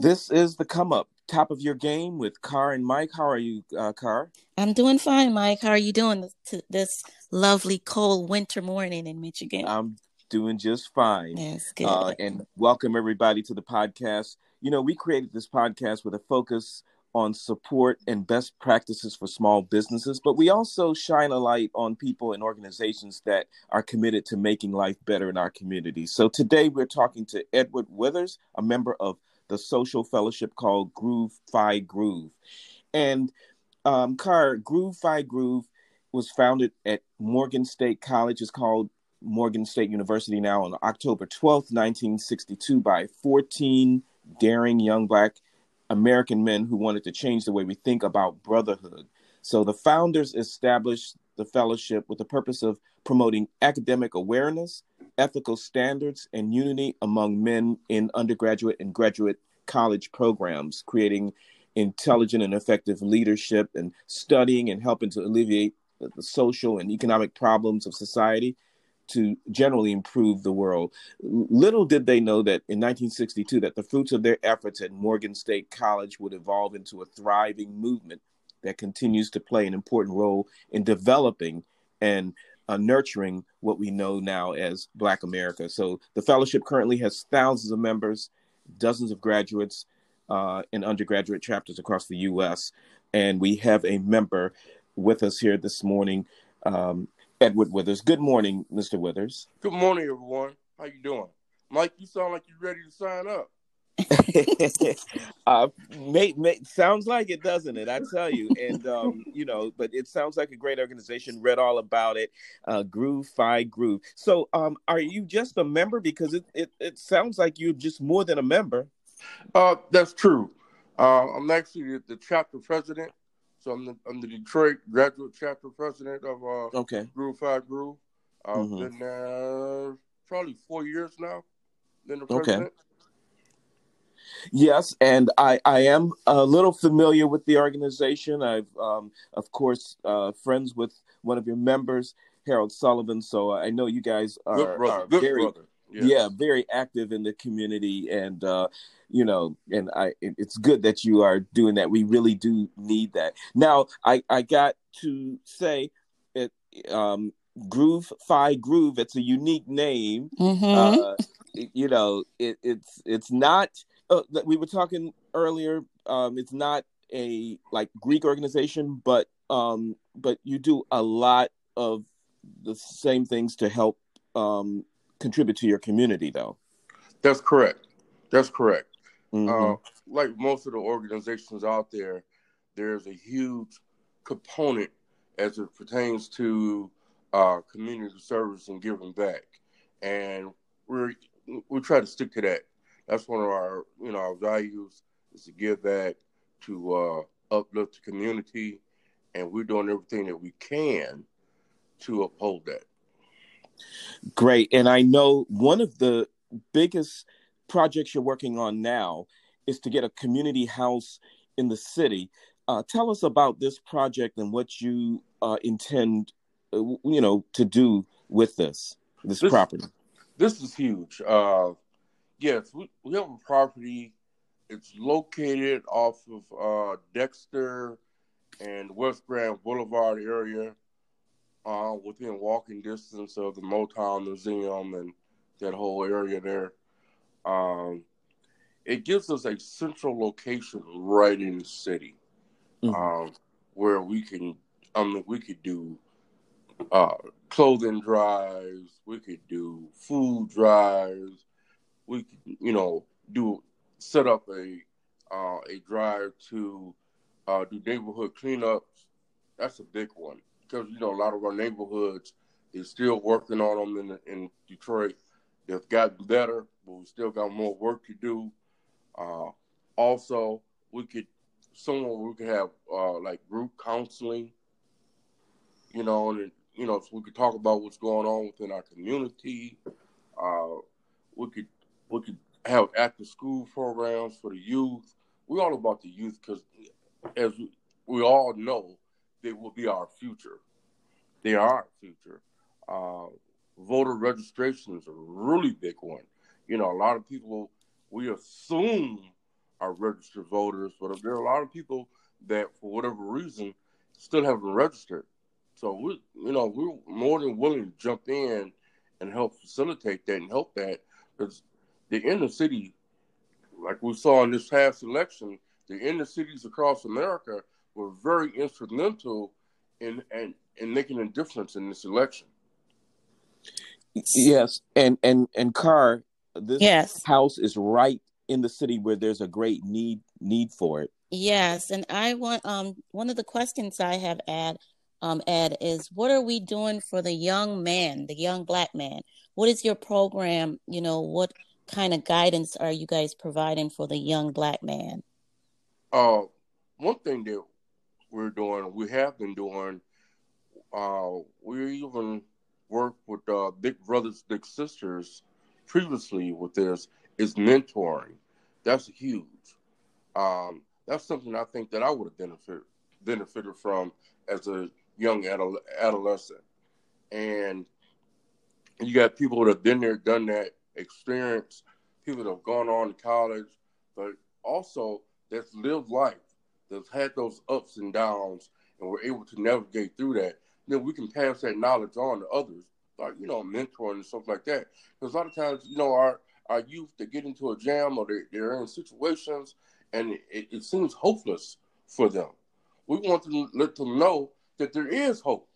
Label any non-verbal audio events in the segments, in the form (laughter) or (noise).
This is the come up, top of your game with Car and Mike. How are you, uh, Car? I'm doing fine, Mike. How are you doing this, this lovely cold winter morning in Michigan? I'm doing just fine. Yes, good. Uh, and welcome everybody to the podcast. You know, we created this podcast with a focus on support and best practices for small businesses, but we also shine a light on people and organizations that are committed to making life better in our community. So today we're talking to Edward Withers, a member of the social fellowship called Groove Phi Groove. And um, Car, Groove Phi Groove was founded at Morgan State College. It's called Morgan State University now on October 12th, 1962, by 14 daring young black American men who wanted to change the way we think about brotherhood. So the founders established the fellowship with the purpose of promoting academic awareness, ethical standards, and unity among men in undergraduate and graduate college programs, creating intelligent and effective leadership and studying and helping to alleviate the social and economic problems of society to generally improve the world. Little did they know that in 1962 that the fruits of their efforts at Morgan State College would evolve into a thriving movement that continues to play an important role in developing and uh, nurturing what we know now as Black America. So the fellowship currently has thousands of members, dozens of graduates, uh, and undergraduate chapters across the U.S. And we have a member with us here this morning, um, Edward Withers. Good morning, Mr. Withers. Good morning, everyone. How you doing, Mike? You sound like you're ready to sign up. (laughs) uh, mate, mate, sounds like it, doesn't it? I tell you, and um, (laughs) you know, but it sounds like a great organization. Read all about it. Uh, Groove Phi Groove. So, um, are you just a member? Because it, it it sounds like you're just more than a member. Uh, that's true. Uh, I'm actually the chapter president. So I'm the, I'm the Detroit graduate chapter president of uh, okay Groove Phi Groove. I've mm-hmm. been there probably four years now. Been the president. Okay. Yes, and I, I am a little familiar with the organization. I've, um, of course, uh, friends with one of your members, Harold Sullivan. So I know you guys are, brother, are very, yes. yeah, very active in the community, and uh, you know, and I, it's good that you are doing that. We really do need that. Now, I, I got to say, it, um, Groove Phi Groove. It's a unique name. Mm-hmm. Uh, you know, it, it's it's not uh, we were talking earlier. Um, it's not a like Greek organization, but um, but you do a lot of the same things to help um, contribute to your community, though. That's correct. That's correct. Mm-hmm. Uh, like most of the organizations out there, there's a huge component as it pertains to uh, community service and giving back, and we're we try to stick to that that's one of our you know our values is to give back to uh, uplift the community, and we're doing everything that we can to uphold that. Great, and I know one of the biggest projects you're working on now is to get a community house in the city. Uh, tell us about this project and what you uh, intend, uh, you know, to do with this this, this property. This is huge. Uh, yes, we, we have a property. It's located off of uh, Dexter and West Grand Boulevard area, uh, within walking distance of the Motown Museum and that whole area there. Um, it gives us a central location right in the city, mm-hmm. um, where we can, I mean, we could do uh, clothing drives, we could do food drives, we could, you know do set up a uh, a drive to uh, do neighborhood cleanups. That's a big one because you know a lot of our neighborhoods they're still working on them in in Detroit. They've gotten better, but we still got more work to do. Uh, also, we could someone we could have uh, like group counseling. You know, and you know, so we could talk about what's going on within our community. Uh, we could we could have after school programs for the youth. We're all about the youth because, as we all know, they will be our future. They are our future. Uh, voter registration is a really big one. you know, a lot of people we assume are registered voters, but there are a lot of people that, for whatever reason, still haven't registered. So we, you know, we're more than willing to jump in and help facilitate that and help that because the inner city, like we saw in this past election, the inner cities across America were very instrumental in in, in making a difference in this election. Yes, and and and Car, this Yes. house is right in the city where there's a great need need for it. Yes, and I want um one of the questions I have Ed um Ed is what are we doing for the young man, the young black man? What is your program? You know, what kind of guidance are you guys providing for the young black man? Uh, one thing that we're doing, we have been doing, uh, we even worked with uh, Big Brothers Big Sisters previously with this, is mentoring. That's huge. Um, that's something I think that I would have benefit, benefited from as a young adol- adolescent. And you got people that have been there, done that, experience, people that have gone on to college, but also that's lived life, that's had those ups and downs, and we're able to navigate through that. Then we can pass that knowledge on to others, like you know, mentoring and stuff like that. Because a lot of times, you know, our our youth they get into a jam or they, they're in situations and it, it seems hopeless for them. We want to let them know that there is hope.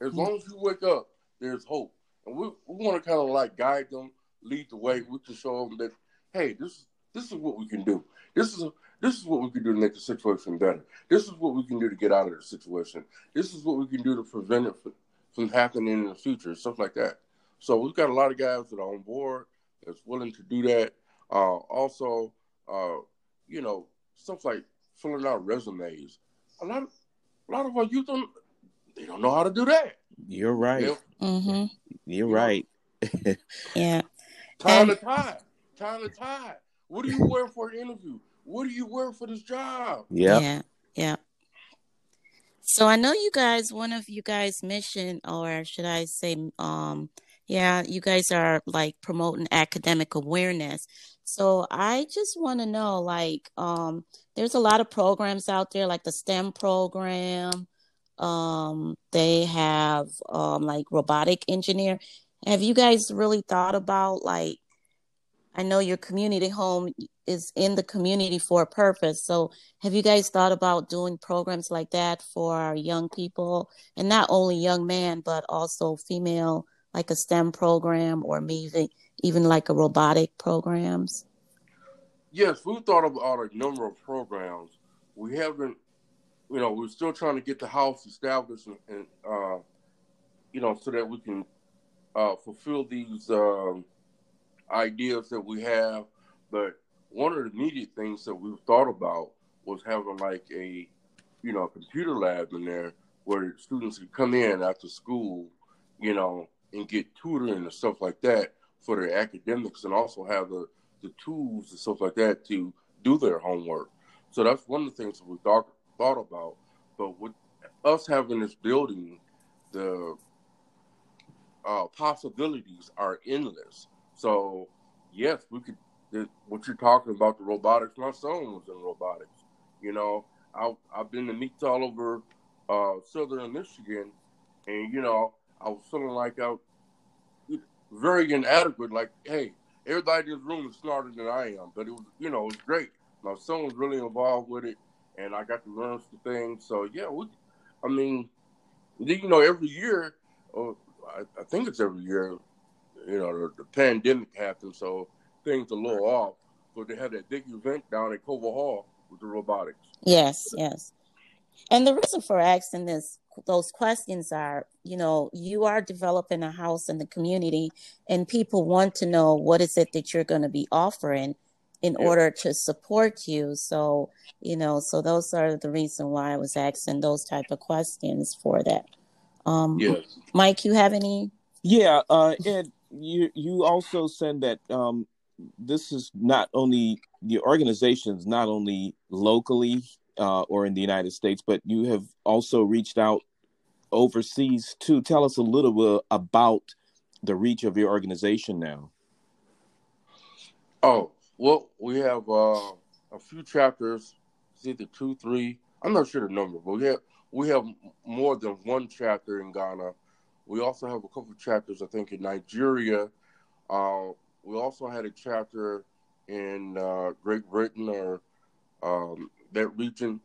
As long as you wake up, there's hope. And we, we want to kind of like guide them, lead the way. We can show them that, hey, this this is what we can do. This is this is what we can do to make the situation better. This is what we can do to get out of the situation. This is what we can do to prevent it from, from happening in the future, stuff like that. So we've got a lot of guys that are on board that's willing to do that. Uh, also, uh, you know, stuff like filling out resumes. A lot of a lot of our youth don't they don't know how to do that. You're right. You know, Mm-hmm. You're (laughs) Yeah. right. Yeah. Tie And- the tie. Tie the tie. What do you wear for an interview? What do you wear for this job? Yeah. Yeah, yeah. So I know you guys, one of you guys' mission, or should I say, um, yeah, you guys are like promoting academic awareness. So I just want to know, like, um, there's a lot of programs out there, like the STEM program. Um, they have um like robotic engineer. Have you guys really thought about like I know your community home is in the community for a purpose. So, have you guys thought about doing programs like that for our young people, and not only young men, but also female, like a STEM program or maybe even like a robotic programs? Yes, we've thought about a number of programs. We haven't, you know, we're still trying to get the house established and, and uh, you know, so that we can uh, fulfill these um, ideas that we have. But one of the immediate things that we've thought about was having like a, you know, computer lab in there where students could come in after school, you know, and get tutoring and stuff like that for their academics, and also have the the tools and stuff like that to do their homework. So that's one of the things that we thought thought about. But with us having this building, the uh, possibilities are endless. So yes, we could. What you're talking about the robotics. My son was in robotics. You know, I, I've been to meets all over uh, southern Michigan, and you know, I was feeling like I was very inadequate. Like, hey, everybody in this room is smarter than I am, but it was, you know, it was great. My son was really involved with it, and I got to learn some things. So yeah, we, I mean, you know, every year, or I, I think it's every year, you know, the, the pandemic happened, so things are a little off. But they had that big event down at Cobo Hall with the robotics. Yes, yes. And the reason for asking this those questions are, you know, you are developing a house in the community and people want to know what is it that you're going to be offering in Yeah. order to support you. So, you know, so those are the reason why I was asking those type of questions for that. Um Yes. Mike, you have any Yeah, uh, Ed, you you also said that um, this is not only the organizations, not only locally uh, or in the United States, but you have also reached out overseas too. Tell us a little bit about the reach of your organization now. Oh well, we have uh, a few chapters. It's either two, three. I'm not sure the number, but we have we have more than one chapter in Ghana. We also have a couple of chapters, I think, in Nigeria. Uh, we also had a chapter in uh, Great Britain or um, that region,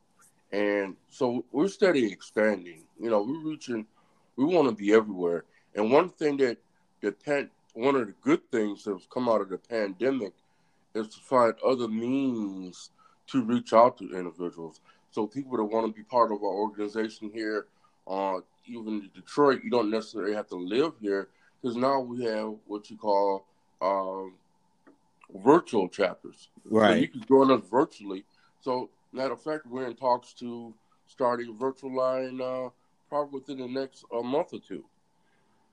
and so we're steady expanding. You know, we're reaching. We want to be everywhere. And one thing that the one of the good things that's come out of the pandemic is to find other means to reach out to individuals. So people that want to be part of our organization here, uh, even in Detroit, you don't necessarily have to live here because now we have what you call um, virtual chapters. Right. So you can join us virtually. So matter of fact, we're in talks to starting a virtual line uh, probably within the next uh, month or two.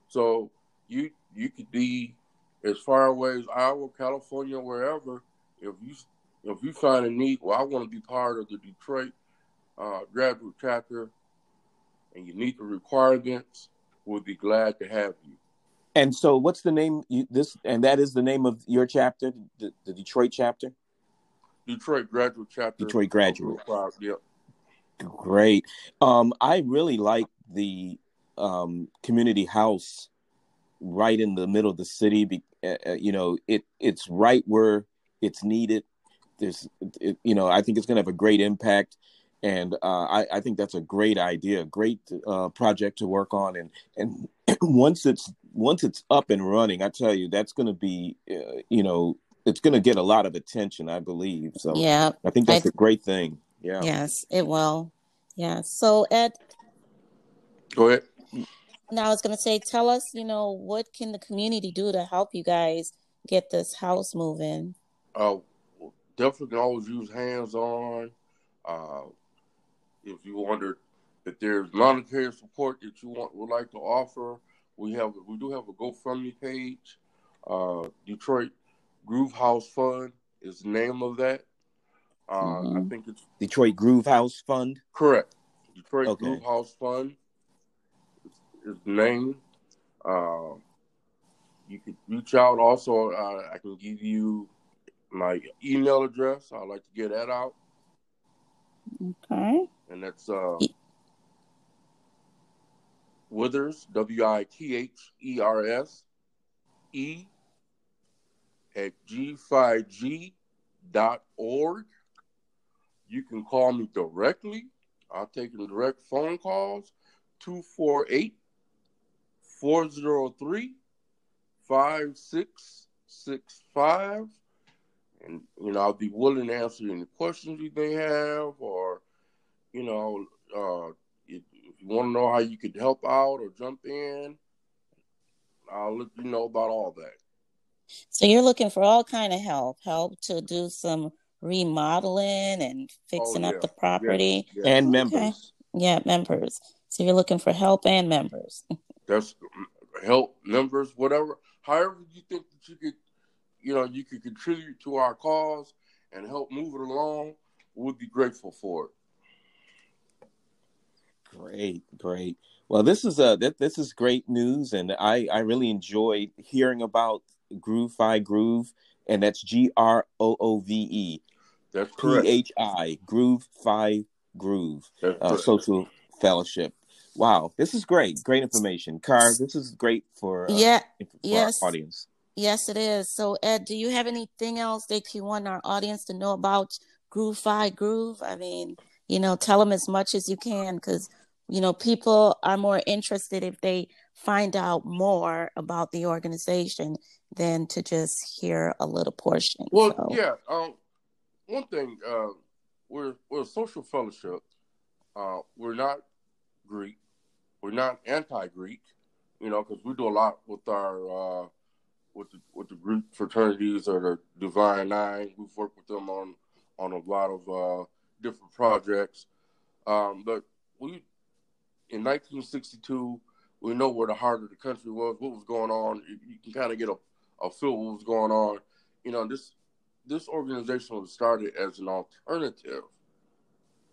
So you you could be as far away as Iowa, California, wherever. If you if you find a need, well, I want to be part of the Detroit uh, graduate chapter, and you meet the requirements, we'll be glad to have you. And so, what's the name? You, this and that is the name of your chapter, the, the Detroit chapter. Detroit graduate chapter. Detroit graduate. Yep. Great. Um, I really like the um, community house right in the middle of the city. Be, uh, uh, you know, it it's right where it's needed. There's, it, you know, I think it's going to have a great impact, and uh, I, I think that's a great idea, great uh, project to work on, and and (clears throat) once it's once it's up and running, I tell you, that's going to be, uh, you know, it's going to get a lot of attention, I believe. So yeah, I think that's I, a great thing. Yeah. Yes, it will. Yeah. So Ed, go ahead. Now I was going to say, tell us, you know, what can the community do to help you guys get this house moving? Uh, definitely always use hands on. If you wonder if there's monetary support that you want would like to offer, we have we do have a GoFundMe page. Uh, Detroit Groove House Fund is the name of that. Uh, mm-hmm. I think it's Detroit Groove House Fund. Correct. Detroit okay. Groove House Fund is the name. Uh, you can reach out. Also, uh, I can give you my email address. I'd like to get that out. Okay. And that's uh, Withers, W I T H E R S, E at g5g dot org. You can call me directly. I'll take direct phone calls 248 403 5665. And, you know, I'll be willing to answer any questions you may have, or, you know, uh, if, if you want to know how you could help out or jump in, I'll let you know about all that. So you're looking for all kind of help, help to do some remodeling and fixing oh, yeah. up the property yeah. Yeah. and members. Okay. Yeah, members. So you're looking for help and members. (laughs) That's help members, whatever. However you think that you could, you know, you could contribute to our cause and help move it along, we'll be grateful for it. Great, great. Well, this is a this is great news, and I I really enjoyed hearing about Groove Phi Groove, and that's G R O O V E. That's correct. P H I Groove Phi Groove uh, Social Fellowship. Wow, this is great. Great information, Car. This is great for uh, yeah, for yes, our audience. Yes, it is. So, Ed, do you have anything else that you want our audience to know about Groove Phi Groove? I mean, you know, tell them as much as you can because you know people are more interested if they find out more about the organization than to just hear a little portion. Well, so. yeah. Um, one thing, uh, we're we're a social fellowship. Uh, we're not Greek. We're not anti-Greek, you know, because we do a lot with our uh, with the with the Greek fraternities or the Divine Nine. We've worked with them on on a lot of uh, different projects. Um, but we in 1962, we know where the heart of the country was, what was going on. You, you can kind of get a, a feel what was going on. You know, this this organization was started as an alternative,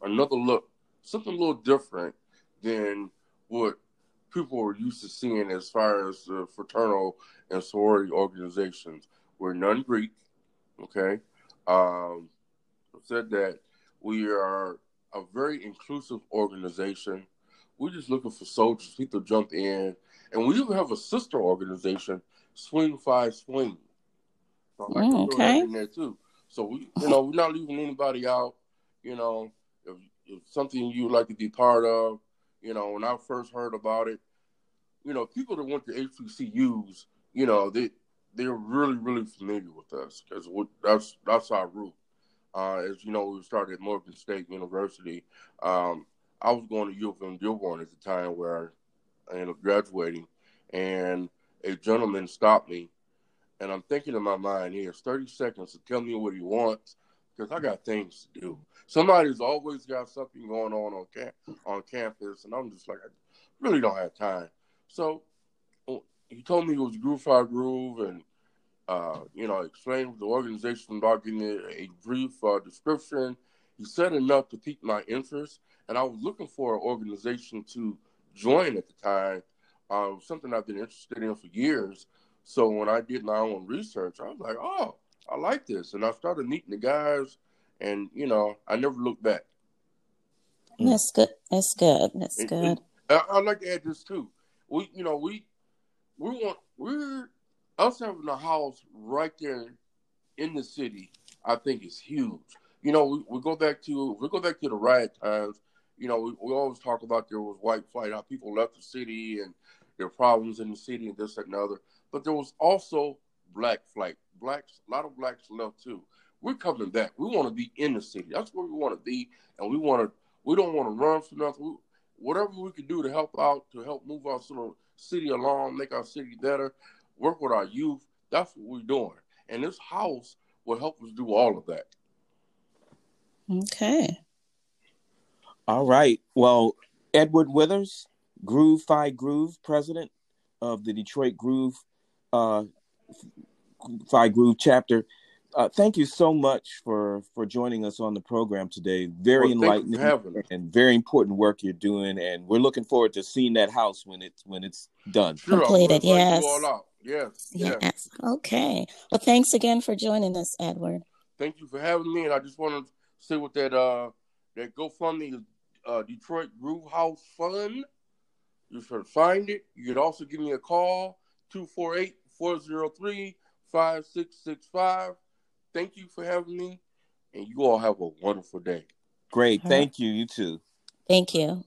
another look, something a little different than what people were used to seeing as far as the fraternal and sorority organizations. We're non Greek, Okay, um, said that we are a very inclusive organization. We're just looking for soldiers, people jump in, and we even have a sister organization, Swing Phi Swing. So Mm, to throw that okay. in there too. So we, you know, we're not leaving anybody out. You know, if, if something you would like to be part of, you know, when I first heard about it, you know, people that went to HBCUs, you know, they they're really really familiar with us because that's that's our root. Uh, as you know, we started at Morgan State University. Um, I was going to U of M Dearborn at the time where I ended up graduating, and a gentleman stopped me, and I'm thinking in my mind, he has 30 seconds to tell me what he wants because I got things to do. Somebody's always got something going on on, cam- on campus, and I'm just like, I really don't have time. So he told me it was Groove Phi Groove, and uh, you know, explained the organization about giving a brief uh, description. He said enough to pique my interest, and I was looking for an organization to join at the time, uh, something I've been interested in for years. So when I did my own research, I was like, oh, I like this, and I started meeting the guys, and you know, I never looked back. That's good. That's good. That's And- good. and I, I'd like to add this too. We, you know, we we want we're us having a house right there in the city. I think is huge. You know, we, we go back to we go back to the riot times. You know, we, we always talk about there was white flight, how people left the city and their problems in the city and this that, and the other. But there was also black flight. Blacks, a lot of blacks left too. We're coming back. We want to be in the city. That's where we want to be, and we want to. We don't want to run for nothing. We, whatever we can do to help out, to help move our sort of city along, make our city better, work with our youth. That's what we're doing, and this house will help us do all of that. Okay. All right. Well, Edward Withers, Groove Phi Groove, president of the Detroit Groove uh, Phi Groove chapter. Uh, thank you so much for for joining us on the program today. Very Well, enlightening for having me. and very important work you're doing, and we're looking forward to seeing that house when it's when it's done. Sure, Completed, I'll yes. All out. Yes, yes. Yes. Okay. Well, thanks again for joining us, Edward. Thank you for having me, and I just want to say with that uh that GoFundMe is uh, Detroit Groove House Fund. You should find it. You could also give me a call 248-403-5665. Thank you for having me, and you all have a wonderful day. Great. All Thank you. You too. Thank you.